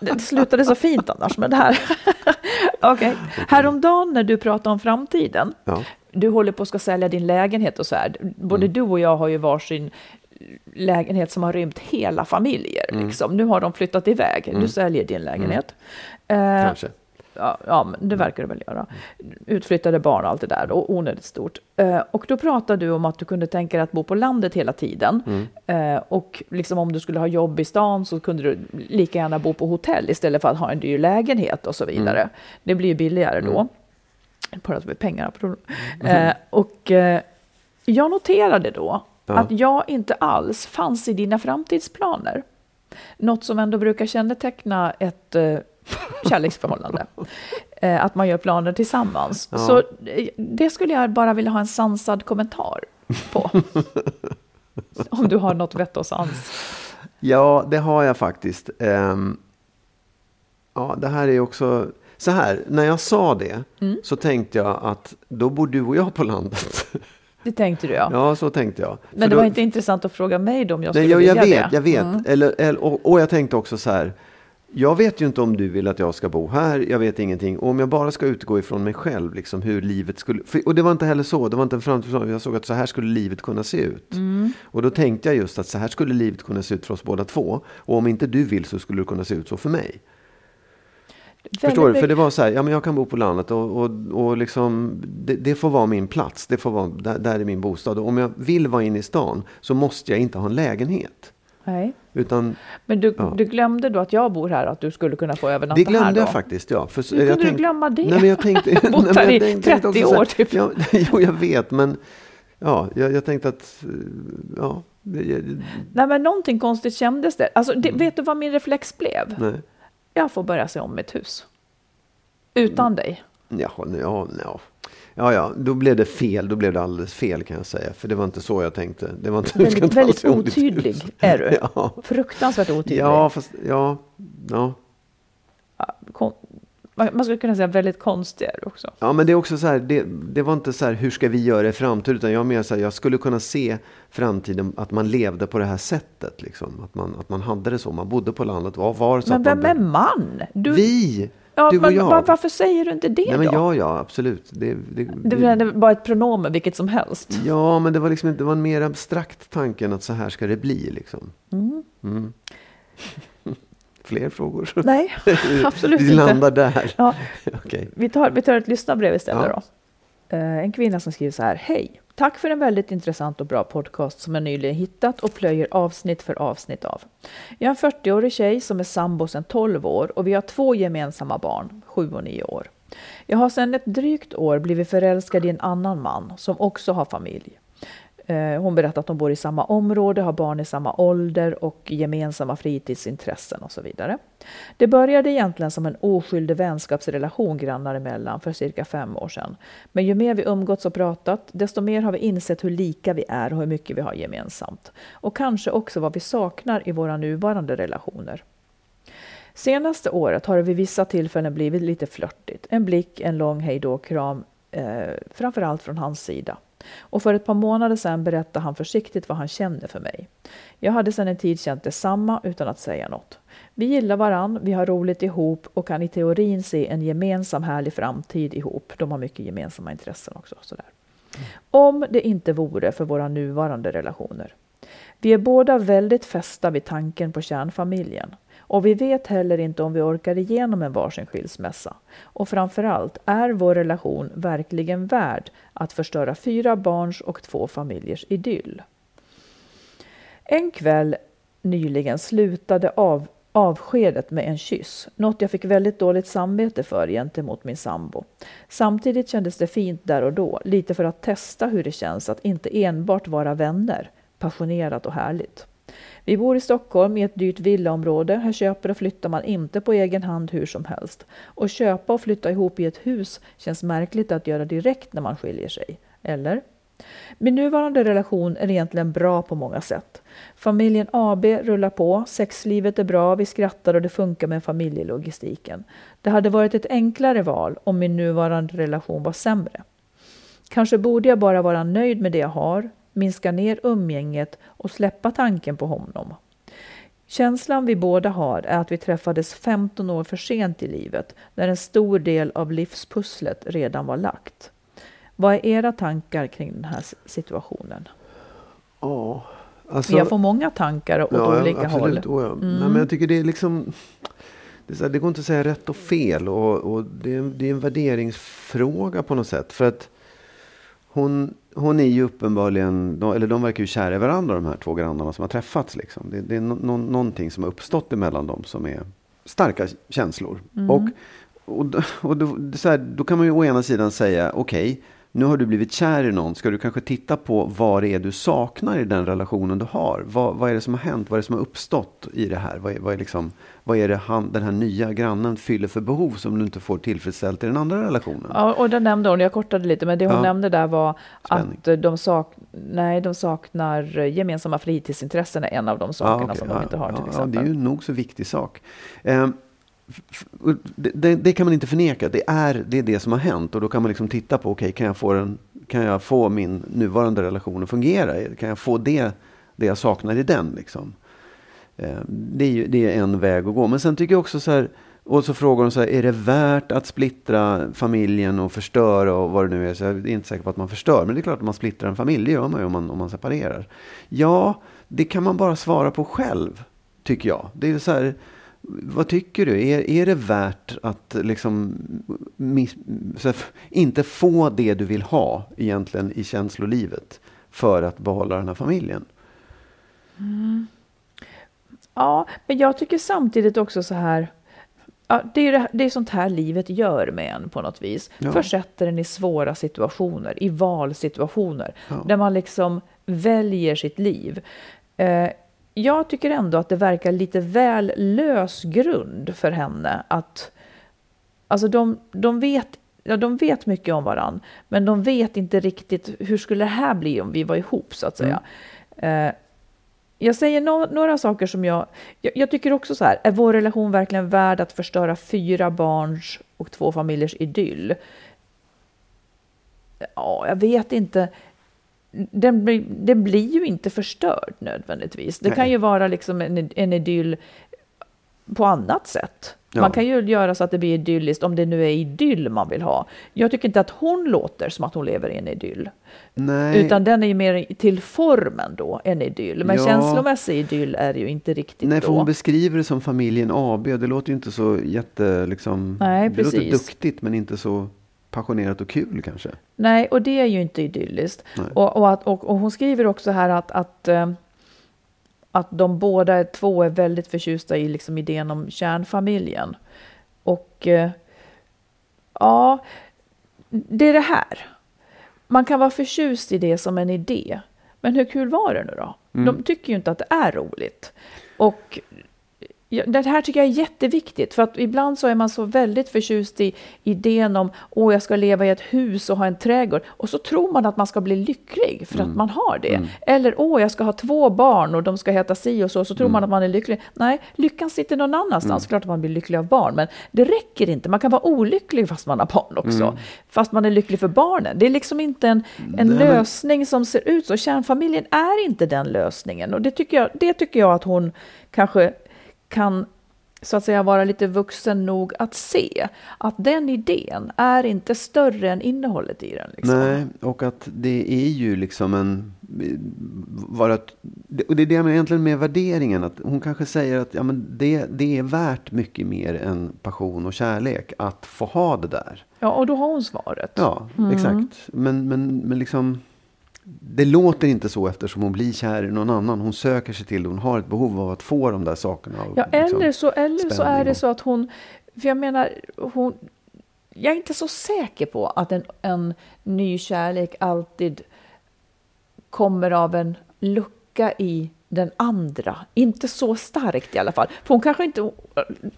Det slutade så fint annars med det här. Okej. Häromdagen när du pratade om framtiden. Ja. Du håller på att ska sälja din lägenhet och så här. Både Mm. du och jag har ju varsin lägenhet som har rymt hela familjer. Mm. Liksom. Nu har de flyttat iväg. Du säljer din lägenhet. Eh, Kanske. Ja, ja, men det verkar det väl göra. Utflyttade barn och allt det där, och onödigt stort. Eh, och då pratade du om att du kunde tänka dig att bo på landet hela tiden. Mm. Eh, och liksom om du skulle ha jobb i stan så kunde du lika gärna bo på hotell istället för att ha en dyr lägenhet och så vidare. Mm. Det blir ju billigare då. Pratar vi pengar. på Eh, och eh, jag noterade då Ja. att jag inte alls fanns i dina framtidsplaner. Något som ändå brukar känneteckna ett eh, kärleksförhållande. Eh, att man gör planer tillsammans. Ja. Så eh, det skulle jag bara vilja ha en sansad kommentar på. Om du har något vett och sans. Ja, det har jag faktiskt. Ehm, ja, det här är också... Så här, när jag sa det Mm. så tänkte jag att då bor du och jag på landet. Det tänkte du ja. ja, så tänkte jag. Men För det då- var inte intressant att fråga mig då om jag skulle Nej, jag, jag vilja vet, det. jag vet. Mm. Eller, eller, och, och jag tänkte också så här. Jag vet ju inte om du vill att jag ska bo här, jag vet ingenting. Och om jag bara ska utgå ifrån mig själv, liksom hur livet skulle... För, och det var inte heller så, det var inte en framtidsplan. Jag såg att så här skulle livet kunna se ut. Mm. Och då tänkte jag just att så här skulle livet kunna se ut för oss båda två. Och om inte du vill så skulle det kunna se ut så för mig. Förstår du? För det var så här, ja men jag kan bo på landet och, och, och liksom, det, det får vara min plats. Det får vara, där, där är min bostad. Och om jag vill vara inne i stan så måste jag inte ha en lägenhet. Nej. Utan Men du, Ja. du glömde då att jag bor här, att du skulle kunna få övernatta det glömde här då? jag faktiskt. Ja. För, Hur kunde du glömma det? Nej, men jag tänkte, Bott här i tänkte- tänkte 30 också så här- år, typ. Ja, jo, jag vet, men ja, jag, jag tänkte att, ja, Nej, men någonting konstigt kändes det. Alltså, det, Vet du vad min reflex blev? Mm. nej. Jag får börja se om mitt hus. Utan Mm. dig. Nej, ja, ja. Ja, ja, då blev det fel. Då blev det alldeles fel kan jag säga. För det var inte så jag tänkte. Det var inte, Väldigt, väldigt otydlig hus. är du. Ja. Fruktansvärt otydlig. Ja, fast, ja, ja. Kon- man skulle kunna säga väldigt konstig är du också. Ja, men det är också så här, det, det var inte så här, hur ska vi göra i framtiden? Utan jag mer så här, jag skulle kunna se framtiden, att man levde på det här sättet. Liksom. Att, man, att man hade det så, man bodde på landet. Var, var så Men att man vem är man? Du, Vi! Ja, du och men jag. va- varför säger du inte det Nej, men då? ja, ja, absolut. Det, det, Det var- det var bara ett pronomen, vilket som helst. Ja, men det var, liksom, inte- det var en mer abstrakt tanke än att så här ska det bli. Liksom. Mm. fler frågor? Nej, absolut Vi inte. landar där. Ja, Okej. vi, tar, vi tar ett lyssnarbrev istället Ja. då. Eh, En kvinna som skriver så här. Hej! Tack för en väldigt intressant och bra podcast som jag nyligen hittat och plöjer avsnitt för avsnitt av. Jag är en 40-årig tjej som är sambo sedan 12 år och vi har två gemensamma barn, 7 och 9 år. Jag har sedan ett drygt år blivit förälskad i en annan man som också har familj. Eh, hon berättar att de bor i samma område, har barn i samma ålder och gemensamma fritidsintressen och så vidare. Det började egentligen som en oskyldig vänskapsrelation grannar emellan för cirka fem år sedan. Men ju mer vi umgåtts och pratat, desto mer har vi insett hur lika vi är och hur mycket vi har gemensamt. Och kanske också vad vi saknar i våra nuvarande relationer. Senaste året har det vid vissa tillfällen blivit lite flörtigt. En blick, en lång hejdå-kram, eh, framförallt från hans sida. Och för ett par månader sedan berättade han försiktigt vad han känner för mig. Jag hade sedan en tid känt detsamma utan att säga något. Vi gillar varann, vi har roligt ihop och kan i teorin se en gemensam härlig framtid ihop. De har mycket gemensamma intressen också. Sådär. Om det inte vore för våra nuvarande relationer. Vi är båda väldigt fästa vid tanken på kärnfamiljen. Och vi vet heller inte om vi orkar igenom en varsin skilsmässa. Och framförallt, är vår relation verkligen värd att förstöra fyra barns och två familjers idyll? En kväll nyligen slutade av, avskedet med en kyss, något jag fick väldigt dåligt samvete för gentemot min sambo. Samtidigt kändes det fint där och då, lite för att testa hur det känns att inte enbart vara vänner, passionerat och härligt. Vi bor i Stockholm i ett dyrt villaområde. Här köper och flyttar man inte på egen hand hur som helst. Och köpa och flytta ihop i ett hus känns märkligt att göra direkt när man skiljer sig. Eller? Min nuvarande relation är egentligen bra på många sätt. Familjen AB rullar på, sexlivet är bra, vi skrattar och det funkar med familjelogistiken. Det hade varit ett enklare val om min nuvarande relation var sämre. Kanske borde jag bara vara nöjd med det jag har, minska ner umgänget och släppa tanken på honom. Känslan vi båda har är att vi träffades 15 år för sent i livet, när en stor del av livspusslet redan var lagt. Vad är era tankar kring den här situationen? Ja, alltså, Jag får många tankar åt ja, olika absolut. håll. Oh, ja. Nej, men jag tycker det är liksom... Det, är så här, det går inte att säga rätt och fel. Och, och det, är, det är en värderingsfråga på något sätt. För att hon, hon är ju uppenbarligen, de- eller de verkar ju kära i varandra de här två grannarna som har träffats. Liksom. Det, det är no, no, någonting som har uppstått emellan dem som är starka känslor. Och, och, då- och då, så här, då kan man ju å ena sidan säga, okej, nu har du blivit kär i någon. Ska du kanske titta på vad det är du saknar i den relationen du har? Vad, vad är det som har hänt? Vad är det som har uppstått i det här? Vad är, vad är, liksom, vad är det han, den här nya grannen fyller för behov som du inte får tillfredsställt i den andra relationen? Ja, och det nämnde hon, jag kortade lite, men det hon Ja. nämnde där var Spänning. att de, sak, nej, de saknar gemensamma fritidsintressen är en av de sakerna okej. som de inte har till ja, exempel. Ja, det är ju en nog så viktig sak. Och det, det, kan man inte förneka. Det är, det är det som har hänt. Och då kan man liksom titta på, okej, kan, jag få den- kan jag få min nuvarande relation att fungera? Kan jag få det, det jag saknar i den? Liksom? Eh, det, är ju, det är en väg att gå. Men sen tycker jag också så här, och så frågar de så här, är det värt att splittra familjen och förstöra och vad det nu är? Så jag är inte säker på att man förstör, men det är klart att man splittrar en familj, det gör man ju om man, om man separerar. Ja, det kan man bara svara på själv, tycker jag. Det är så här, vad tycker du? Är, är det värt att liksom miss, här, inte få det du vill ha egentligen i känslolivet för att behålla den här familjen? Ja, men jag tycker samtidigt också så här. Ja, det, är det är sånt här livet gör med en på något vis. Ja. Försätter en i svåra situationer, i valsituationer. Ja. Där man liksom väljer sitt liv. Eh, jag tycker ändå att det verkar lite väl lös grund för henne att Alltså de, de, vet, ja, de vet mycket om varann, men de vet inte riktigt hur skulle det här bli om vi var ihop så att säga. Eh, jag säger no några saker som jag, jag... Jag tycker också så här, är vår relation verkligen värd att förstöra fyra barns och två familjers idyll? Ja, jag vet inte. Den, blir- den blir ju inte förstörd nödvändigtvis. Det kan Nej. ju vara liksom en, en idyll på annat sätt. Ja. Man kan ju göra så att det blir idylliskt om det nu är idyll man vill ha. Jag tycker inte att hon låter som att hon lever i en idyll. Nej, Utan den är ju mer till formen då, en idyll. Men Ja. känslomässig idyll är det ju inte riktigt nej, för då. hon beskriver det som familjen AB. och Det låter ju inte så jätte... Liksom, Nej, det låter precis. duktigt men inte så passionerat och kul kanske. Nej, och det är ju inte idylliskt. Och, och, att, och, och hon skriver också här att, att, eh, att de båda två är väldigt förtjusta i liksom idén om kärnfamiljen. Och eh, ja, det är det här. Man kan vara förtjust i det som en idé. Men hur kul var det nu då? De tycker ju inte att det är roligt. Och det här tycker jag är jätteviktigt, för att ibland så är man så väldigt förtjust i idén om åh, jag ska leva i ett hus och ha en trädgård, och så tror man att man ska bli lycklig för att man har det. Eller åh, jag ska ha två barn och de ska heta si och så, så tror man att man är lycklig. Nej, lyckan sitter någon annanstans. Klart att man blir lycklig av barn, men det räcker inte. Man kan vara olycklig fast man har barn också, fast man är lycklig för barnen. Det är liksom inte en, en men- lösning som ser ut så. Kärnfamiljen är inte den lösningen, och det tycker jag, det tycker jag att hon kanske kan så att säga vara lite vuxen nog att se att den idén är inte större än innehållet i den. Liksom. Nej, och att det är ju liksom en... Vara, och det är det jag menar egentligen med värderingen. Att hon kanske säger att ja, men det, det är värt mycket mer än passion och kärlek att få ha det där. Ja, och då har hon svaret. Ja, Mm. exakt. Men, men, men liksom... Det låter inte så eftersom hon blir kär i någon annan. Hon söker sig till det. Hon har ett behov av att få de där sakerna. Ja, liksom eller så, eller så är det så att hon, för jag menar, hon, jag är inte så säker på att en, en ny kärlek alltid kommer av en lucka i den andra. Inte så starkt i alla fall. För hon kanske inte,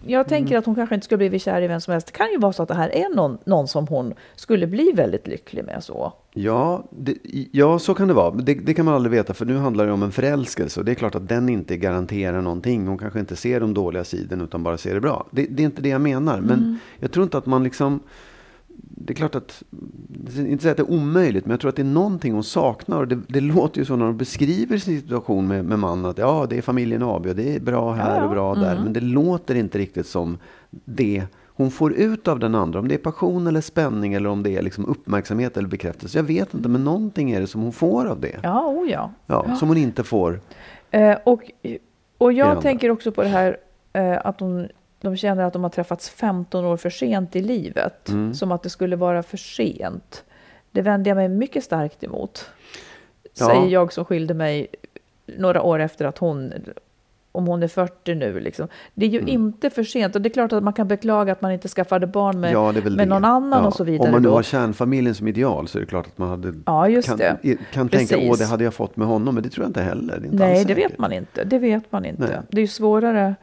jag tänker Mm. att hon kanske inte skulle bli kär i vem som helst. Det kan ju vara så att det här är någon, någon som hon skulle bli väldigt lycklig med. så. Ja, det, ja, så kan det vara. Det, det kan man aldrig veta för nu handlar det om en förälskelse. Och det är klart att den inte garanterar någonting. Hon kanske inte ser de dåliga sidorna utan bara ser det bra. Det, det är inte det jag menar. Men jag tror inte att man liksom... Det är klart att, inte säga att det är omöjligt, men jag tror att det är någonting hon saknar. Och det, det låter ju så när hon beskriver sin situation med, med mannen, att ja, det är familjen AB och det är bra här och bra där. Men det låter inte riktigt som det hon får ut av den andra. Om det är passion eller spänning eller om det är liksom uppmärksamhet eller bekräftelse. Jag vet inte, men någonting är det som hon får av det. Ja, oh ja. Ja, Som hon inte får. Eh, och, och jag tänker också på det här eh, att de, de känner att de har träffats 15 år för sent i livet. Mm. Som att det skulle vara för sent. Det vänder jag mig mycket starkt emot. Ja. Säger jag som skilde mig några år efter att hon, om hon är 40 nu. Liksom. Det är ju inte för sent. Och det är klart att man kan beklaga att man inte skaffade barn med, Mm. ja, med det. någon annan Ja, och så vidare. Om man nu har kärnfamiljen som ideal så är det klart att man hade, kan, kan tänka åh det hade jag fått med honom. Men det tror jag inte heller. Det inte Nej, det vet man inte. Det vet man inte. Nej. Det är ju svårare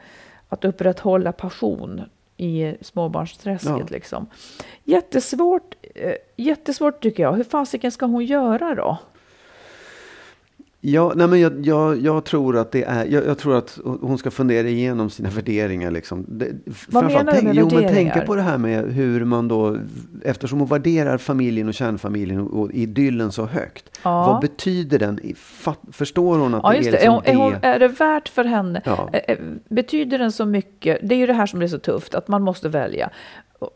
att upprätthålla passion i småbarnsträsket. Ja. Liksom. Jättesvårt, eh, jättesvårt tycker jag. Hur fasiken ska hon göra då? Ja, nej men jag, jag, jag tror att det är, jag, jag tror att hon ska fundera igenom sina värderingar. Liksom. Det, framförallt menar du tänk- med jo, men värderingar? tänka på det här med hur man då, eftersom hon värderar familjen och kärnfamiljen och, och idyllen så högt. Ja. Vad betyder den? Fatt, förstår hon att Ja, det är det. Är, liksom hon, är, hon, är det värt för henne? Ja. Eh, eh, Betyder den så mycket? Det är ju det här som blir så tufft, att man måste välja.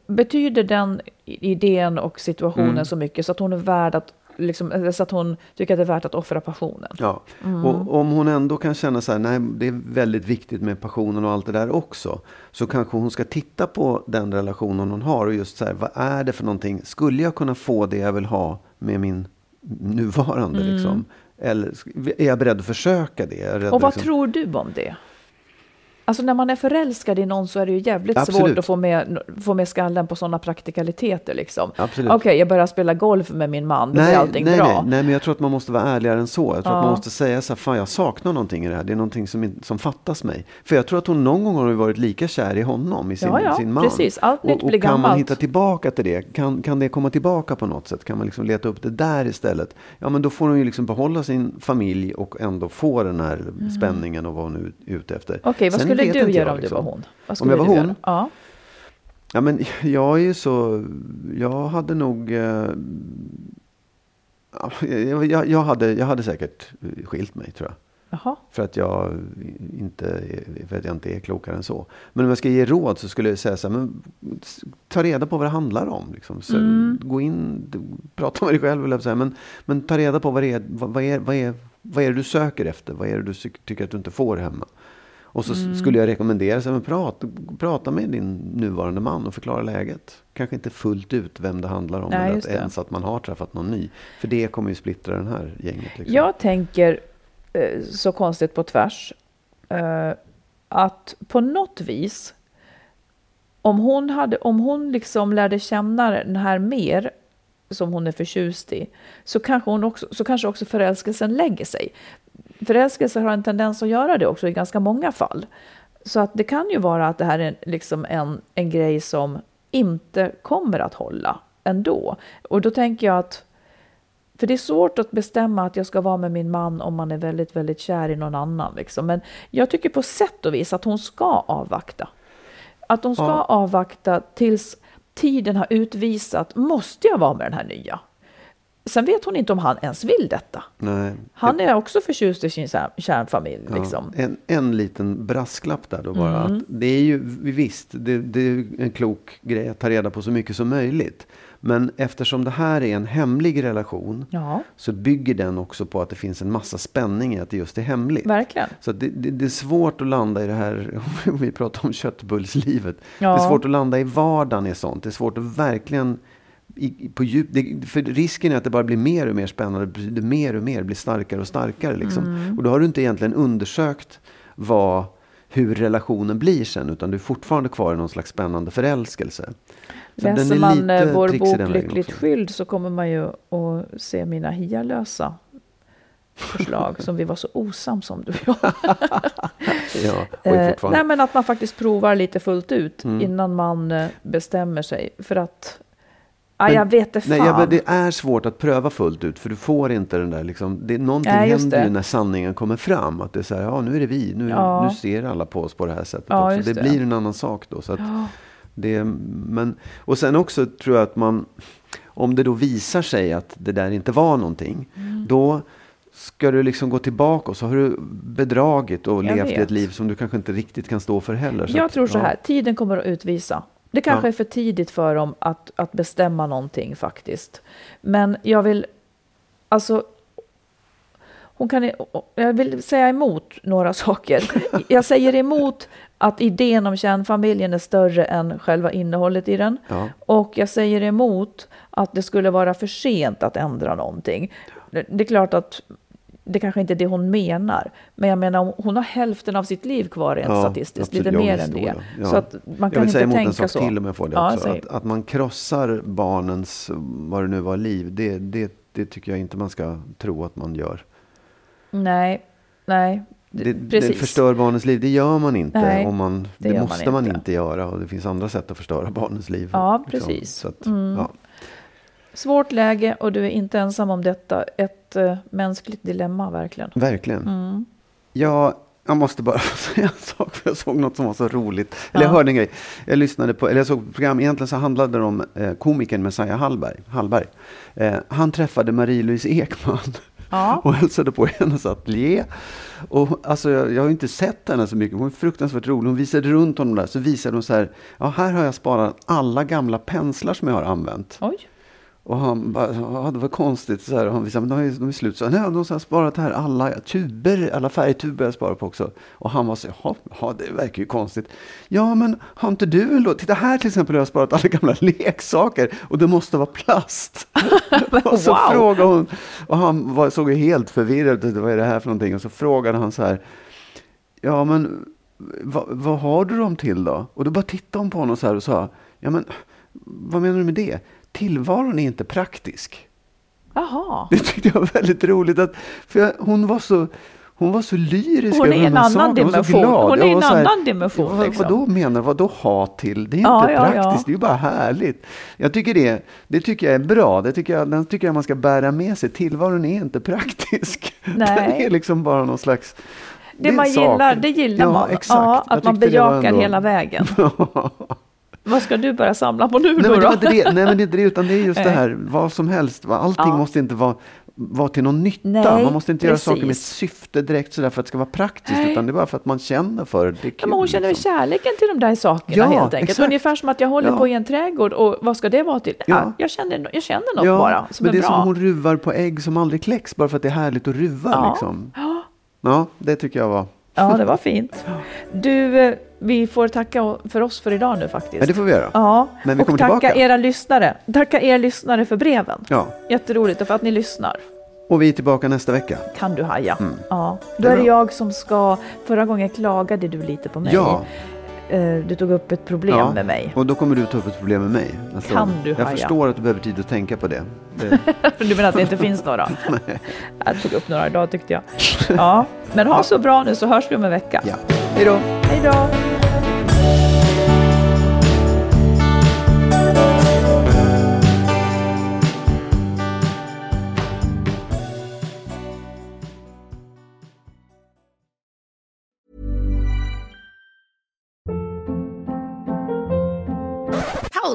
Betyder den idén och situationen Mm. så mycket så att hon är värd att Liksom, eller så att hon tycker att det är värt att offra passionen. Ja, Mm. och om hon ändå kan känna så här, nej det är väldigt viktigt med passionen och allt det där också. Så kanske hon ska titta på den relationen hon har och just så här, vad är det för någonting? Skulle jag kunna få det jag vill ha med min nuvarande Mm. liksom? Eller är jag beredd att försöka det? Och vad liksom- tror du om det? Alltså när man är förälskad i någon så är det ju jävligt Absolut. svårt att få med, få med skallen på sådana praktikaliteter. Liksom. Okej, jag börjar spela golf med min man, då blir Nej, allting nej, bra. nej, nej, men jag tror att man måste vara ärligare än så. Jag tror att Ja. man måste säga så här, fan jag saknar någonting i det här. Det är någonting som, som fattas mig. För jag tror att hon någon gång har varit lika kär i honom, i sin, Ja, ja, sin man. precis. Allt nytt och, och blir kan man hitta tillbaka till det? Kan, kan det komma tillbaka på något sätt? Kan man liksom leta upp det där istället? Ja, men då får hon ju liksom behålla sin familj och ändå få den här spänningen och vad hon är ute efter. Mm. Okej, vad Sen skulle vet du göra jag, om du liksom. var hon? Vad Om skulle jag var hon? Ja. Ja, men jag är ju så... Jag hade nog... Eh, ja, jag, jag, jag, hade, jag hade säkert skilt mig, tror jag. Jaha. För att, jag inte, för att jag inte är klokare än så. Men om jag ska ge råd så skulle jag säga så här, men ta reda på vad det handlar om. Liksom. Så, Gå in, prata med dig själv, vill jag säga. Men, men ta reda på vad det är, vad, vad, är, vad, är, vad är det du söker efter? Vad är det du tycker att du inte får hemma? Och så s- skulle jag rekommendera, så men prata, prata med din nuvarande man och förklara läget. Kanske inte fullt ut vem det handlar om. Nej, eller att ens att man har träffat någon ny. För det kommer ju splittra den här gänget. Liksom. Jag tänker eh, så konstigt på tvärs. Eh, att på något vis. Om hon, hade, om hon liksom lärde känna den här mer. Som hon är förtjust i. Så kanske, hon också, så kanske också förälskelsen lägger sig. Förälskelse har en tendens att göra det också i ganska många fall. Så att det kan ju vara att det här är liksom en, en grej som inte kommer att hålla ändå. Och då tänker jag att för det är svårt att bestämma att jag ska vara med min man om man är väldigt, väldigt kär i någon annan. Liksom. Men jag tycker på sätt och vis att hon ska avvakta. Att hon ska Ja. avvakta tills tiden har utvisat, måste jag vara med den här nya? Sen vet hon inte om han ens vill detta. Nej. Han är också förtjust i sin kär- kärnfamilj. Liksom. Ja, en, en liten brasklapp där då bara. Mm. Det är ju visst, det, det är en klok grej att ta reda på så mycket som möjligt. Men eftersom det här är en hemlig relation Ja, så bygger den också på att det finns en massa spänning i att det just är hemligt. verkligen. Så det, det, det är svårt att landa i det här, om vi pratar om köttbullslivet. Ja. Det är svårt att landa i vardagen i sånt. Det är svårt att verkligen i, på djup, det, för risken är att det bara blir mer och mer spännande. Blir mer och mer, blir starkare och starkare. Liksom. Mm. Och då har du inte egentligen undersökt vad, hur relationen blir sen. Utan du är fortfarande kvar i någon slags spännande förälskelse. Så den Läser man eh, vår bok Lyckligt skild så kommer man ju att se mina hialösa förslag som vi var så osams om du och jag. Ja, och Eh, nej, men att man faktiskt provar lite fullt ut Mm. innan man eh, bestämmer sig. För att, ja, jag vet det Nej, fan. ja, men det är svårt att pröva fullt ut. För du får inte den där liksom, det, Någonting Nej, händer ju det. när sanningen kommer fram. Att det är så här, ja nu är det vi. Nu, Ja. nu ser alla på oss på det här sättet Ja, också. Det, det. blir en annan sak då. Så att Ja. det, men, och sen också tror jag att man, om det då visar sig att det där inte var någonting. Mm. Då ska du liksom gå tillbaka och så har du bedragit och Jag levt vet. ett liv som du kanske inte riktigt kan stå för heller. Jag att, tror så här, tiden kommer att utvisa. Det kanske Ja. är för tidigt för dem att, att bestämma någonting faktiskt. Men jag vill, alltså, hon kan, jag vill säga emot några saker. Jag säger emot att idén om kärnfamiljen är större än själva innehållet i den. Ja. Och jag säger emot att det skulle vara för sent att ändra någonting. Det det är klart att det kanske inte är det hon menar. Men jag menar, hon har hälften av sitt liv kvar rent Ja, statistiskt. absolut. Lite mer än det. ja. Så att man Jag kan vill säga inte emot en tänka sak så. till om jag får det Ja, också. Att, att man krossar barnens, vad det nu var, liv. Det, det, det tycker jag inte man ska tro att man gör. Nej, nej. Det, det förstör barnens liv. Det gör man inte. Nej, om man, det det gör man måste man inte. inte. göra. Och det finns andra sätt att förstöra barnens liv. Ja, liksom. precis. Så att, Mm. ja. Svårt läge och du är inte ensam om detta. Ett uh, mänskligt dilemma verkligen. Verkligen. Mm. Jag, jag måste bara säga en sak, för jag såg något som var så roligt. Eller jag Ja. hörde en grej. Jag lyssnade på, eller jag såg ett program, egentligen så handlade det om eh, komikern Messiah Hallberg. Hallberg. Eh, han träffade Marie-Louise Ekman Ja. och hälsade på hennes ateljé. Och, alltså, jag, jag har inte sett henne så mycket, hon är fruktansvärt rolig. Hon visade runt honom där, så visade hon så här, ja här har jag sparat alla gamla penslar som jag har använt. Oj. Och han bara, ja, det var konstigt. Så här, och han visade, men de är, de är slut. Så, Nej, de har sparat här alla tuber, alla färgtuber jag sparat på också. Och han var så, ja, det verkar ju konstigt. Ja, men har inte du en låt? Titta här till exempel har jag sparat alla gamla leksaker och det måste vara plast. och så Wow. frågade hon, och han var, såg ju helt förvirrad ut, vad är det här för någonting? Och så frågade han så här, ja men vad, vad har du dem till då? Och då bara tittade hon på honom så här och sa, ja men vad menar du med det? Tillvaron är inte praktisk. Jaha. Det tyckte jag var väldigt roligt. Att, för jag, hon var så... Hon var så lyrisk Hon är över en här annan dimension. Hon är en här, annan dimension, Vad, liksom. Vadå menar Vadå ha till? Det är Ja, inte ja, ja. praktiskt. Det är ju bara härligt. Jag tycker det, det tycker jag är bra. Det tycker jag, den tycker jag man ska bära med sig. Tillvaron är inte praktisk. Nej. Den är liksom bara någon slags... Det en man sak. gillar, det gillar ja, man. Ja, Jag att man det bejakar ändå- hela vägen. Vad ska du börja samla på nu Nej då? men det var det, nej men det är det, utan det är just det här, vad som helst. Allting Ja. måste inte vara, vara till någon nytta. Nej, man måste inte göra precis. saker med ett syfte direkt sådär för att det ska vara praktiskt. Nej. Utan det är bara för att man känner för det. Det kul, men hon känner liksom. kärleken till de där sakerna Ja, helt enkelt. exakt. Ungefär som att jag håller Ja. på i en trädgård och vad ska det vara till? Ja. Ja. jag, känner, jag känner något Ja, bara som men är det är bra. som hon ruvar på ägg som aldrig kläcks bara för att det är härligt att ruva. Ja. Liksom. Ja, det tycker jag var. Ja, det var fint. Du, eh, vi får tacka för oss för idag nu faktiskt. Ja, det får vi göra. Ja, Men vi och kommer tacka tillbaka. era lyssnare. Tacka er lyssnare för breven. Ja. Jätteroligt och för att ni lyssnar. Och vi är tillbaka nästa vecka. Kan du haja. Ja. Då Det är det jag som ska... Förra gången klagade du lite på mig. Ja. Eh, Du tog upp ett problem ja. med mig. Och då kommer du ta upp ett problem med mig. nästa Kan du Jag haja? förstår att du behöver tid att tänka på det. det Du menar att det inte finns några? Jag tog upp några idag tyckte jag. Ja, men ha så bra nu så hörs vi om en vecka. ja. Hej då! Hej då!